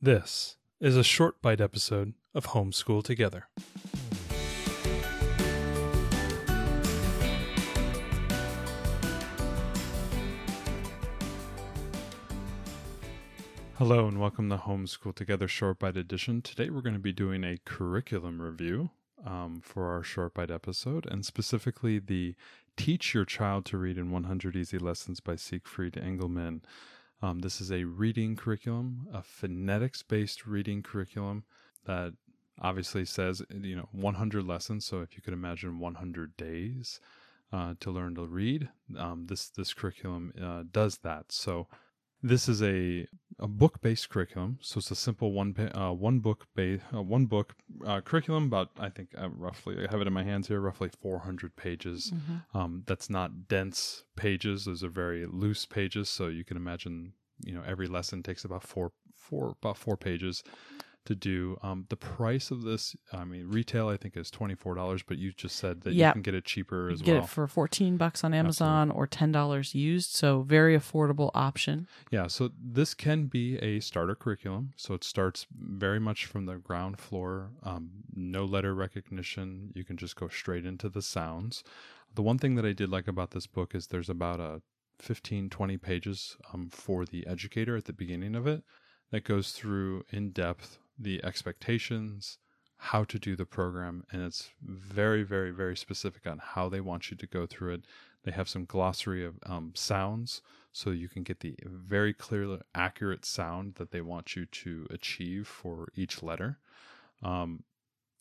This is a short bite episode of Homeschool Together. Hello and welcome to Homeschool Together Short Bite Edition. Today we're going to be doing a curriculum review um, for our short bite episode, and specifically the Teach Your Child to Read in 100 Easy Lessons by Siegfried Engelmann. Um, this is a reading curriculum, a phonetics based reading curriculum that obviously says, you know, 100 lessons. So if you could imagine 100 days uh, to learn to read, um, this, this curriculum uh, does that. So this is a a book based curriculum, so it's a simple one uh, one book base uh, one book uh, curriculum. About I think uh, roughly I have it in my hands here, roughly 400 pages. Mm-hmm. Um, that's not dense pages; those are very loose pages. So you can imagine, you know, every lesson takes about four four about four pages to do. Um, the price of this, I mean, retail I think is twenty four dollars, but you just said that you can get it cheaper as Get well. it for 14 bucks on Amazon or $10 used, so very affordable option. Yeah, so this can be a starter curriculum. So it starts very much from the ground floor, um, no letter recognition. You can just go straight into the sounds. The one thing that I did like about this book is there's about a 15, 20 pages um, for the educator at the beginning of it that goes through in depth the expectations, how to do the program, and it's very, very, very specific on how they want you to go through it. They have some glossary of um, sounds so you can get the very clear, accurate sound that they want you to achieve for each letter. Um,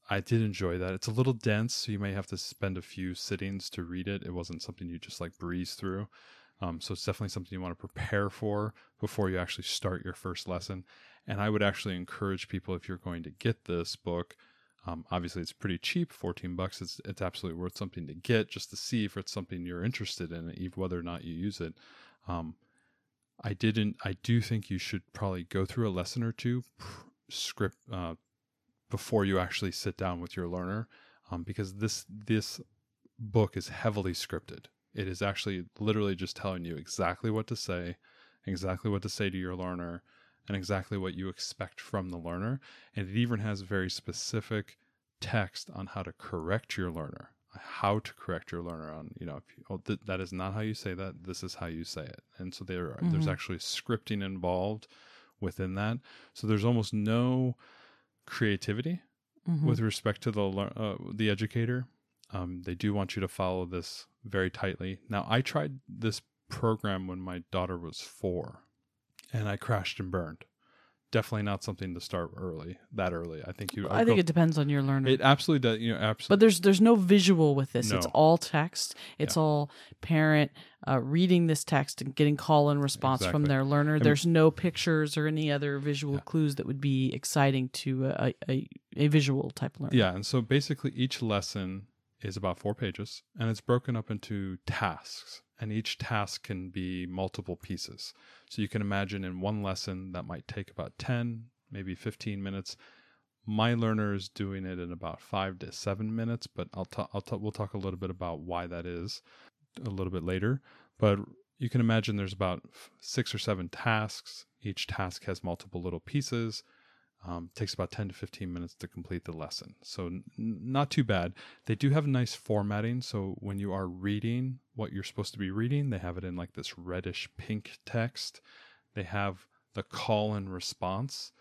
I did enjoy that. It's a little dense, so you may have to spend a few sittings to read it. It wasn't something you just like breeze through. Um, so it's definitely something you want to prepare for before you actually start your first lesson. And I would actually encourage people if you're going to get this book. Um, obviously, it's pretty cheap, 14 bucks. It's it's absolutely worth something to get just to see if it's something you're interested in, even whether or not you use it. Um, I didn't. I do think you should probably go through a lesson or two script uh, before you actually sit down with your learner, um, because this this book is heavily scripted. It is actually literally just telling you exactly what to say, exactly what to say to your learner, and exactly what you expect from the learner. And it even has very specific text on how to correct your learner, how to correct your learner on, you know, if you, oh, th- that is not how you say that. This is how you say it. And so there, are there's actually scripting involved within that. So there's almost no creativity Mhm. with respect to the uh, the educator. Um, they do want you to follow this very tightly. Now, I tried this program when my daughter was four, and I crashed and burned. Definitely not something to start early, that early. I think you. I think it depends on your learner. it absolutely does. You know, absolutely. but there's there's no visual with this. It's all text. It's Yeah. all parent uh, reading this text and getting call and response from their learner. mean- there's no pictures or any other visual Yeah. clues that would be exciting to a, a, a visual type learner. Yeah, and so basically each lesson is about four pages and it's broken up into tasks. And each task can be multiple pieces. So you can imagine in one lesson that might take about 10, maybe 15 minutes. My learner is doing it in about five to seven minutes, but I'll talk. I'll talk. We'll talk a little bit about why that is a little bit later. But you can imagine there's about six or seven tasks. Each task has multiple little pieces. Um, takes about 10 to 15 minutes to complete the lesson. So, n- not too bad. They do have nice formatting. So, when you are reading what you're supposed to be reading, they have it in like this reddish pink text. They have the call and response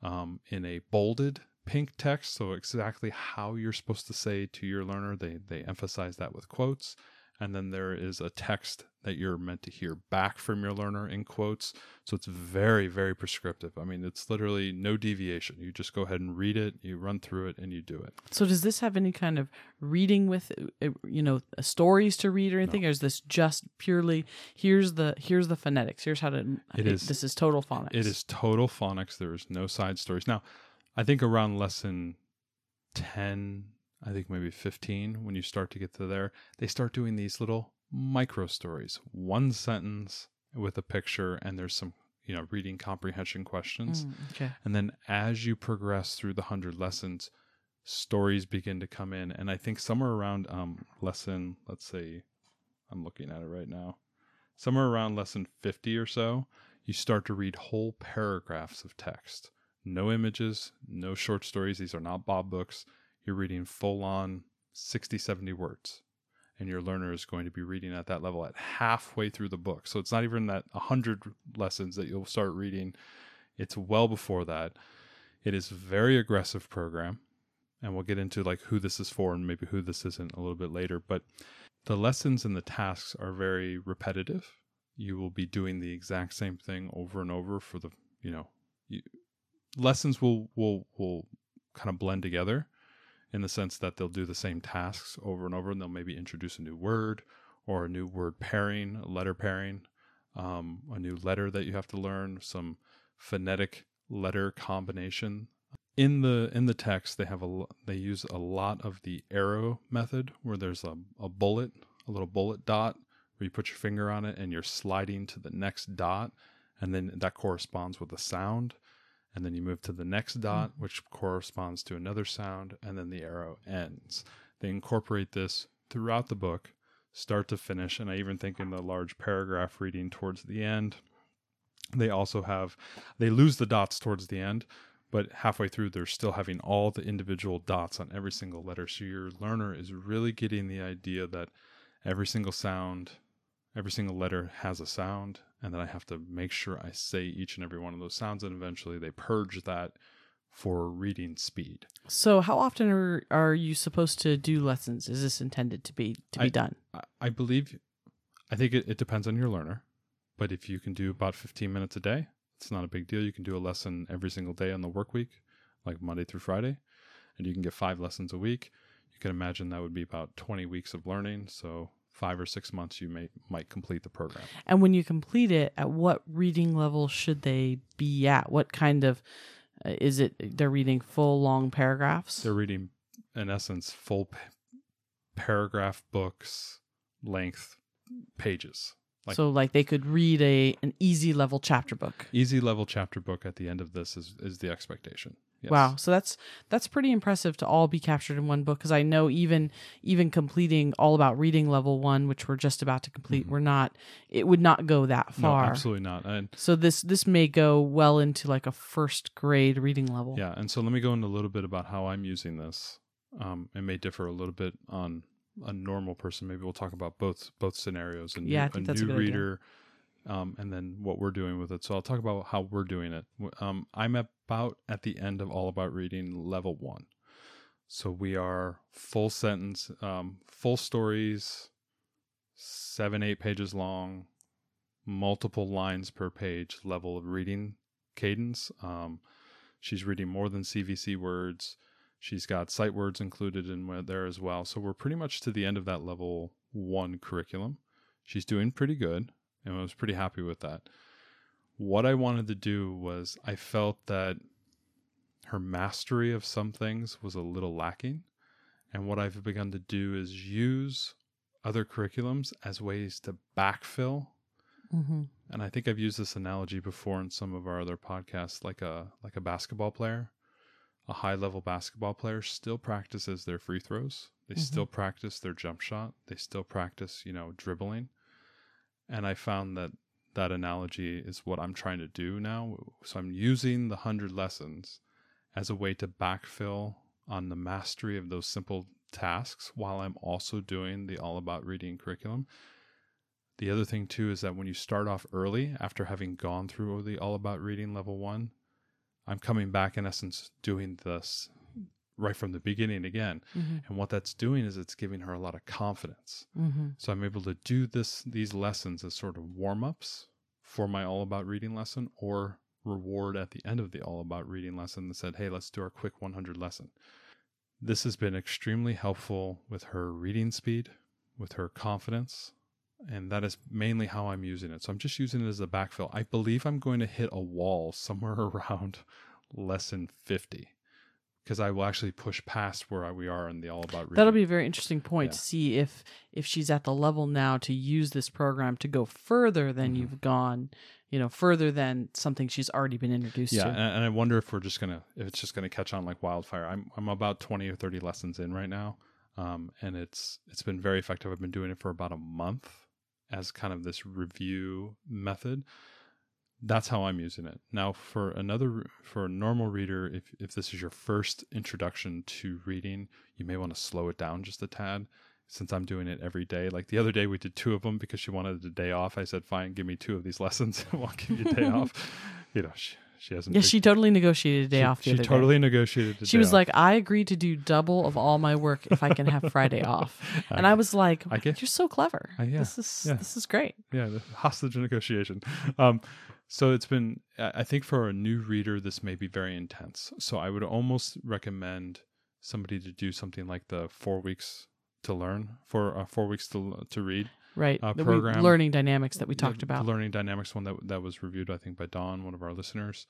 um, in a bolded pink text. So, exactly how you're supposed to say to your learner, they, they emphasize that with quotes. And then there is a text that you're meant to hear back from your learner in quotes. So it's very, very prescriptive. I mean, it's literally no deviation. You just go ahead and read it, you run through it, and you do it. So does this have any kind of reading with uh, you know stories to read or anything, or is this just purely here's the here's the phonetics, here's how to It is- this is total phonics. It is total phonics. There is no side stories. Now, I think around lesson 10, I think maybe 15, when you start to get to there, they start doing these little micro stories. One sentence with a picture, and there's some, you know, reading comprehension questions. Mm, okay. And then as you progress through the 100 lessons, stories begin to come in. And I think somewhere around um, lesson, let's say, I'm looking at it right now, somewhere around lesson 50 or so, you start to read whole paragraphs of text. no images, no short stories. These are not Bob books. You're reading full on 60, 70 words. And your learner is going to be reading at that level at halfway through the book. So it's not even that 100 lessons that you'll start reading. It's well before that. It is very aggressive program. And we'll get into like who this is for and maybe who this isn't a little bit later. But the lessons and the tasks are very repetitive. You will be doing the exact same thing over and over for the, you know, you, lessons will will will kind of blend together in the sense that they'll do the same tasks over and over and they'll maybe introduce a new word or a new word pairing, a letter pairing, um, a new letter that you have to learn, some phonetic letter combination. In the in the text, they have a they use a lot of the arrow method, where there's a, a bullet, a little bullet dot, where you put your finger on it and you're sliding to the next dot, and then that corresponds with a sound and then you move to the next dot, mm-hmm. which corresponds to another sound, and then the arrow ends. They incorporate this throughout the book, start to finish, and I even think in the large paragraph reading towards the end, they also have they lose the dots towards the end, but halfway through they're still having all the individual dots on every single letter. So your learner is really getting the idea that every single sound, every single letter has a sound and then I have to make sure I say each and every one of those sounds, and eventually they purge that for reading speed. So, how often are are you supposed to do lessons? Is this intended to be to be I, done? I believe, I think it, it depends on your learner, but if you can do about fifteen minutes a day, it's not a big deal. You can do a lesson every single day on the work week, like Monday through Friday, and you can get five lessons a week. You can imagine that would be about twenty weeks of learning. So five or six months you may might complete the program. And when you complete it, at what reading level should they be at? What kind of uh, is it? They're reading full long paragraphs. They're reading, in essence, full p- paragraph books length pages. Like, so like they could read a an easy level chapter book. Easy level chapter book at the end of this is is the expectation. Yes. Wow, so that's that's pretty impressive to all be captured in one book because I know even even completing all about reading level 1 which we're just about to complete, mm-hmm. we're not it would not go that far. No, absolutely not. And so this this may go well into like a first grade reading level. Yeah, and so let me go into a little bit about how I'm using this. Um, it may differ a little bit on a normal person. Maybe we'll talk about both both scenarios and yeah, new, a new reader. Idea um, and then what we're doing with it. So I'll talk about how we're doing it. Um, I'm about at the end of All About Reading level one. So we are full sentence, um, full stories, seven, eight pages long, multiple lines per page level of reading cadence. Um, she's reading more than CVC words. She's got sight words included in there as well. So we're pretty much to the end of that level one curriculum. She's doing pretty good and I was pretty happy with that. What I wanted to do was I felt that her mastery of some things was a little lacking. And what I've begun to do is use other curriculums as ways to backfill. Mm-hmm. And I think I've used this analogy before in some of our other podcasts, like a like a basketball player, a high level basketball player still practices their free throws. They mm-hmm. still practice their jump shot. They still practice, you know, dribbling. And I found that that analogy is what I'm trying to do now. So I'm using the 100 lessons as a way to backfill on the mastery of those simple tasks while I'm also doing the all about reading curriculum. The other thing too is that when you start off early after having gone through the all about reading level 1, I'm coming back in essence doing this right from the beginning again. Mm-hmm. And what that's doing is it's giving her a lot of confidence. Mm-hmm. So I'm able to do this these lessons as sort of warm-ups for my all about reading lesson or reward at the end of the all about reading lesson that said, "Hey, let's do our quick 100 lesson." This has been extremely helpful with her reading speed, with her confidence, and that is mainly how I'm using it. So I'm just using it as a backfill. I believe I'm going to hit a wall somewhere around lesson 50 because I will actually push past where we are in the all about. Reading. That'll be a very interesting point yeah. to see if if she's at the level now to use this program to go further than mm-hmm. you've gone, you know, further than something she's already been introduced yeah, to. Yeah, and, I wonder if we're just gonna if it's just gonna catch on like wildfire. I'm I'm about twenty or thirty lessons in right now, um, and it's it's been very effective. I've been doing it for about a month as kind of this review method that's how I'm using it. Now for another for a normal reader, if if this is your first introduction to reading, you may want to slow it down just a tad since I'm doing it every day. Like the other day we did two of them because she wanted a day off. I said, "Fine, give me two of these lessons and I'll give you a day off." You know, she, she hasn't Yeah, she totally negotiated a day she, off the she other day. totally negotiated a She was off. like, I agreed to do double of all my work if I can have Friday off. And I was like, I get- You're so clever. I- yeah, This is yeah. this is great. yeah the hostage negotiation um so it's been i think for a new reader this may be very intense so i would almost recommend somebody to do something like the four weeks to learn for uh, four weeks to to read Right. Uh, The program- learning dynamics that we talked the about. learning dynamics one that that was reviewed i think by don one of our listeners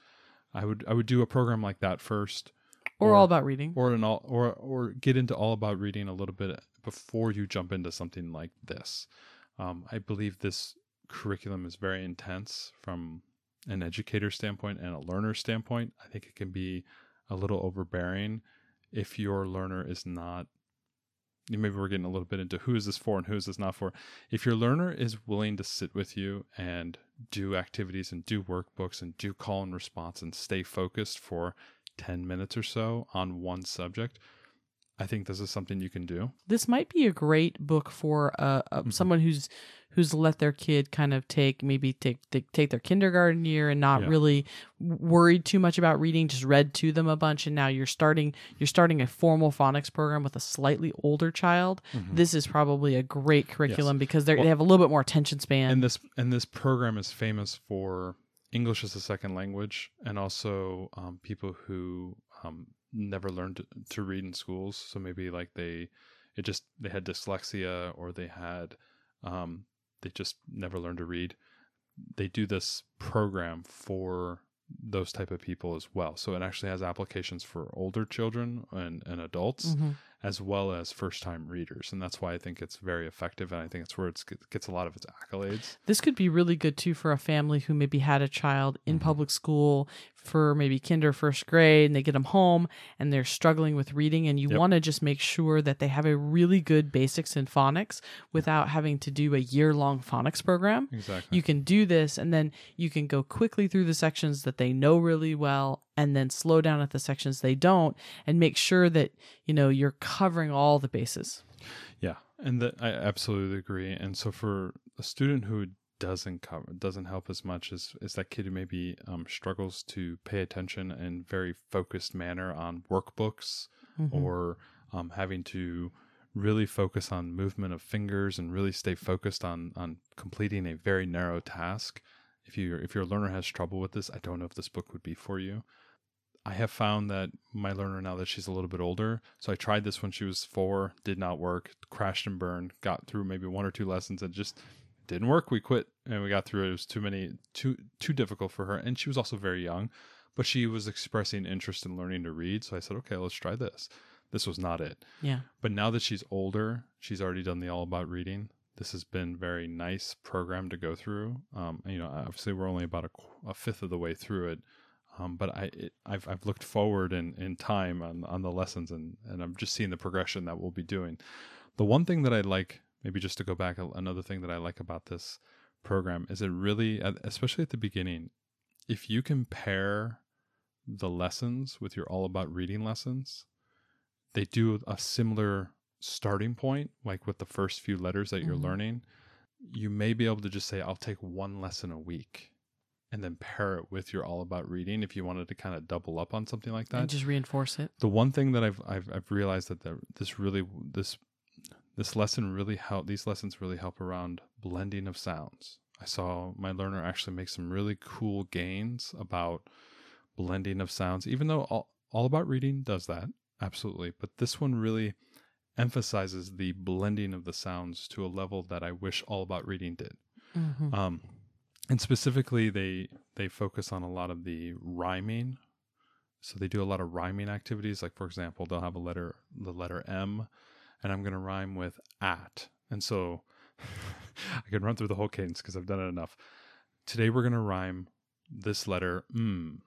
i would i would do a program like that first or, or- all about reading. or an all or or get into all about reading a little bit before you jump into something like this. Um, I believe this curriculum is very intense from an educator standpoint and a learner standpoint. I think it can be a little overbearing if your learner is not. Maybe we're getting a little bit into who is this for and who is this not for. If your learner is willing to sit with you and do activities and do workbooks and do call and response and stay focused for 10 minutes or so on one subject, I think this is something you can do. this might be a great book for uh, uh, Mhm. someone who's who's let their kid kind of take maybe take take, take their kindergarten year and not Yeah. really worried too much about reading just read to them a bunch and now you're starting you're starting a formal phonics program with a slightly older child this is probably a great curriculum because they're, Well- they have a little bit more attention span and this and this program is famous for English as a second language and also um, people who um, never learned to, read in schools. So maybe like they it just they had dyslexia or they had um, they just never learned to read. They do this program for those type of people as well. So it actually has applications for older children and, and adults Mhm. As well as first time readers. And that's why I think it's very effective. And I think it's where it gets a lot of its accolades. This could be really good too for a family who maybe had a child in Mhm. public school for maybe kinder first grade and they get them home and they're struggling with reading and you Yep. want to just make sure that they have a really good basics in phonics without having to do a year long phonics program. Exactly. You can do this and then you can go quickly through the sections that they know really well and then slow down at the sections they don't and make sure that, you know, you're covering all the bases. Yeah, and that I absolutely agree. And so for a student who doesn't cover doesn't help as much as is that kid who maybe um, struggles to pay attention in very focused manner on workbooks Mhm. or um, having to really focus on movement of fingers and really stay focused on on completing a very narrow task. If you if your learner has trouble with this, I don't know if this book would be for you. I have found that my learner now that she's a little bit older, so I tried this when she was four, did not work, crashed and burned, got through maybe one or two lessons and just didn't work. We quit and we got through it. It was too many, too too difficult for her, and she was also very young, but she was expressing interest in learning to read. So I said, okay, let's try this. This was not it. Yeah. But now that she's older, she's already done the all about reading. This has been very nice program to go through. Um, you know, obviously we're only about a, a fifth of the way through it, um, but I it, I've I've looked forward in, in time on on the lessons and and I'm just seeing the progression that we'll be doing. The one thing that I like, maybe just to go back, another thing that I like about this program is it really, especially at the beginning, if you compare the lessons with your all about reading lessons, they do a similar starting point, like with the first few letters that you're Mhm. learning. You may be able to just say, I'll take one lesson a week and then pair it with your all about reading if you wanted to kind of double up on something like that And just reinforce it. the one thing that I've I've, I've realized that the, this really this this lesson really help these lessons really help around blending of sounds. I saw my learner actually make some really cool gains about blending of sounds, even though all, all about reading does that absolutely, but this one really emphasizes the blending of the sounds to a level that I wish all about reading did. Mhm. Um, and specifically, they they focus on a lot of the rhyming. So they do a lot of rhyming activities. Like for example, they'll have a letter, the letter M, and I'm going to rhyme with at. And so I can run through the whole cadence because I've done it enough. Today we're going to rhyme this letter mm.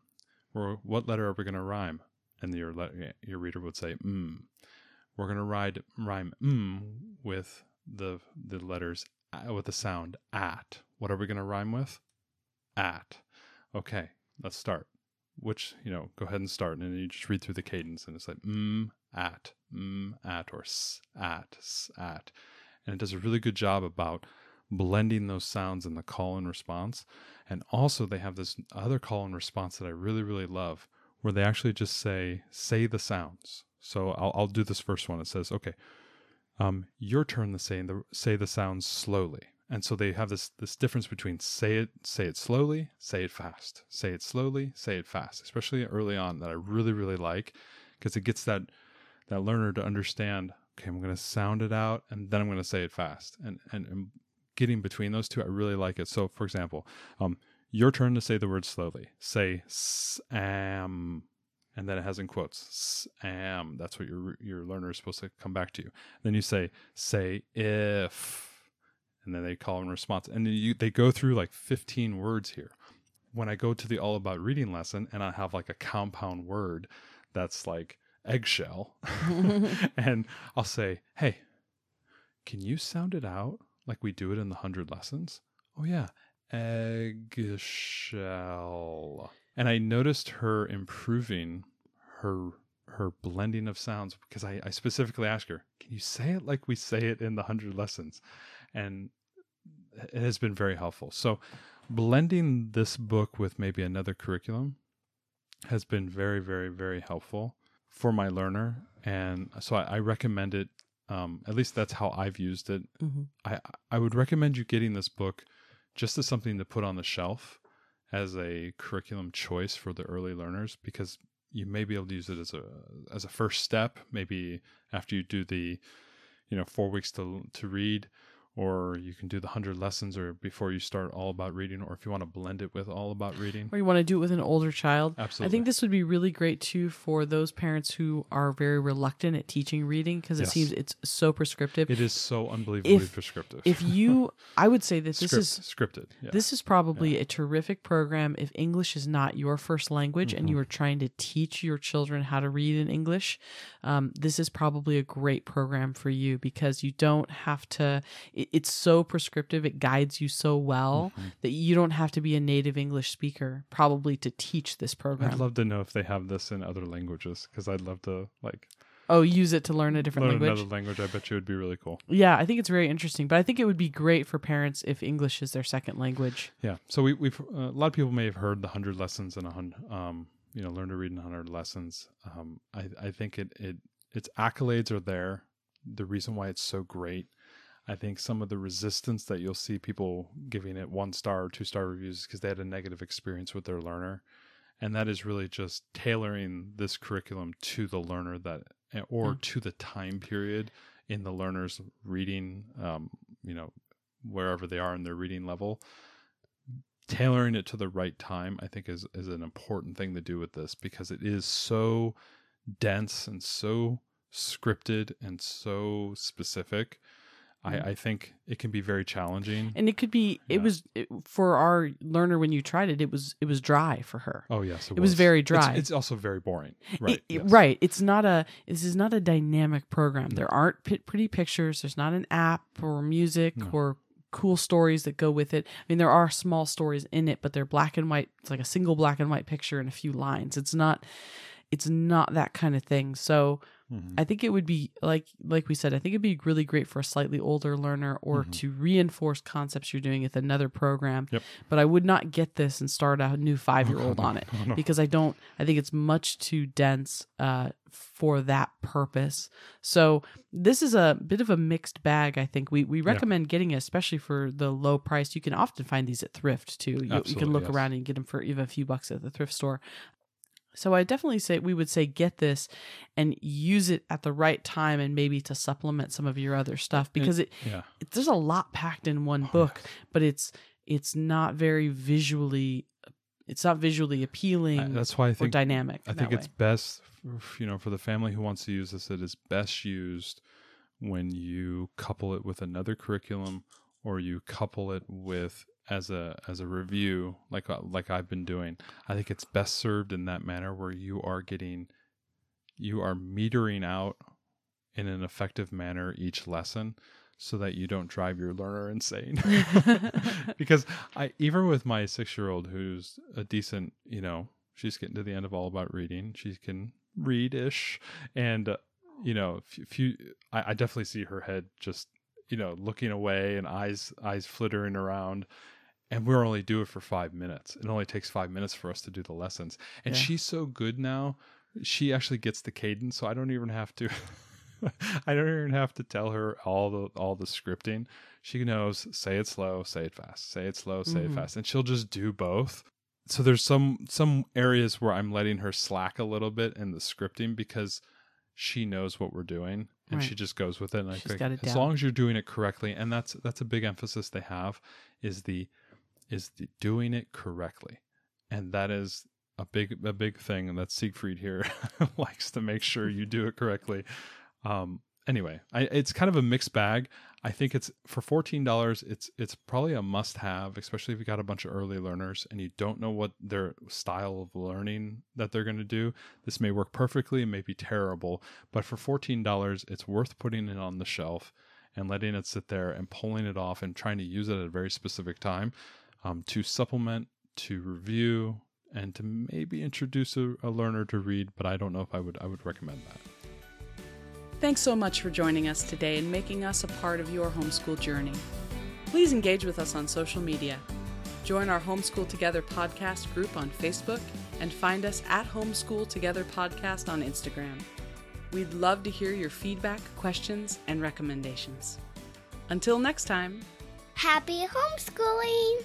Or what letter are we going to rhyme? And your le- your reader would say mm. We're going to ride rhyme mm with the the letters with the sound at. What are we going to rhyme with? At. Okay, let's start. Which, you know, go ahead and start. And you just read through the cadence and it's like, mm, at, mm, at, or s, at, s, at. And it does a really good job about blending those sounds in the call and response. And also, they have this other call and response that I really, really love where they actually just say, say the sounds. So I'll, I'll do this first one. It says, okay, um, your turn to say the, say the sounds slowly. And so they have this this difference between say it say it slowly say it fast. Say it slowly say it fast especially early on that i really really like because it gets that that learner to understand okay i'm going to sound it out and then i'm going to say it fast. And, and and getting between those two i really like it. So for example um your turn to say the word slowly. Say sam and then it has in quotes sam that's what your your learner is supposed to come back to you. Then you say say if and then they call in response. And you, they go through like 15 words here. When i go to the all about reading lesson and i have like a compound word that's like eggshell and i'll say hey can you sound it out like we do it in the 100 lessons? Oh yeah eggshell and i noticed her improving her her blending of sounds because I, I specifically asked her can you say it like we say it in the 100 lessons and it has been very helpful. So, blending this book with maybe another curriculum has been very, very, very helpful for my learner, and so I, I recommend it. Um, at least that's how I've used it. Mm-hmm. I I would recommend you getting this book just as something to put on the shelf as a curriculum choice for the early learners because you may be able to use it as a as a first step maybe after you do the you know 4 weeks to to read or you can do the 100 lessons or before you start all about reading or if you want to blend it with all about reading or you want to do it with an older child absolutely i think this would be really great too for those parents who are very reluctant at teaching reading because yes. it seems it's so prescriptive it is so unbelievably if, prescriptive if you i would say that this Script, is scripted yeah. this is probably yeah. a terrific program if english is not your first language mm-hmm. and you are trying to teach your children how to read in english um, this is probably a great program for you because you don't have to it, it's so prescriptive it guides you so well mm-hmm. that you don't have to be a native english speaker probably to teach this program i'd love to know if they have this in other languages because i'd love to like Oh, use it to learn a different learn language. Another language, I bet you would be really cool. Yeah, I think it's very interesting, but I think it would be great for parents if English is their second language. Yeah, so we, we've uh, a lot of people may have heard the hundred lessons and a hundred, um, you know, learn to read in hundred lessons. Um, I I think it it its accolades are there. The reason why it's so great I think some of the resistance that you'll see people giving it one star or two star reviews because they had a negative experience with their learner. And that is really just tailoring this curriculum to the learner that, eh, or mm. to the time period in the learner's reading, um, you know, wherever they are in their reading level. Tailoring it to the right time, I think, is, is an important thing to do with this because it is so dense and so scripted and so specific I, mm. I think it can be very challenging. And it could be. It was it, for our learner when you tried it. It was it was dry for her. Oh yes, it, it was. was. very dry. It's, it's, also very boring. Right. It, yes. Right. It's not a. This is not a dynamic program. No. There aren't p- pretty pictures. There's not an app or music no. or cool stories that go with it. I mean, there are small stories in it, but they're black and white. It's like a single black and white picture and a few lines. It's not. It's not that kind of thing. So Mm-hmm. I think it would be like like we said, I think it'd be really great for a slightly older learner or mm-hmm. to reinforce concepts you're doing with another program. Yep. But I would not get this and start a new five year old on it oh, no. because I don't I think it's much too dense uh, for that purpose. So this is a bit of a mixed bag. I think we we recommend yeah. getting it, especially for the low price. You can often find these at thrift too. You, you can look yes. around and get them for even a few bucks at the thrift store. So I definitely say we would say get this and use it at the right time and maybe to supplement some of your other stuff because it, yeah. it there's a lot packed in one oh, book, but it's it's not very visually it's not visually appealing. I, that's why I think dynamic. I think it's way. best, you know, for the family who wants to use this. It is best used when you couple it with another curriculum or you couple it with as a as a review like uh, like I've been doing. I think it's best served in that manner where you are getting you are metering out in an effective manner each lesson so that you don't drive your learner insane. because I even with my 6-year-old who's a decent, you know, she's getting to the end of all about reading. She can read ish and uh, you know, you I, I definitely see her head just you know looking away and eyes eyes flittering around and we're only do it for five minutes it only takes five minutes for us to do the lessons and Yeah. she's so good now she actually gets the cadence so i don't even have to i don't even have to tell her all the all the scripting she knows say it slow say it fast say it slow say Mhm. it fast and she'll just do both so there's some some areas where i'm letting her slack a little bit in the scripting because she knows what we're doing and Right. she just goes with it and I think as down. long as you're doing it correctly and that's that's a big emphasis they have is the is the doing it correctly. And that is a big a big thing and that siegfried here likes to make sure you do it correctly. Um anyway I, it's kind of a mixed bag. I think it's for $14 it's it's probably a must have especially if you got a bunch of early learners and you don't know what their style of learning that they're going to do. This may work perfectly it may be terrible but for $14 it's worth putting it on the shelf and letting it sit there and pulling it off and trying to use it at a very specific time um, to supplement to review and to maybe introduce a, a learner to read but i don't know if i would i would recommend that Thanks so much for joining us today and making us a part of your homeschool journey. Please engage with us on social media. Join our Homeschool Together podcast group on Facebook and find us at Homeschool Together Podcast on Instagram. We'd love to hear your feedback, questions, and recommendations. Until next time. Happy homeschooling!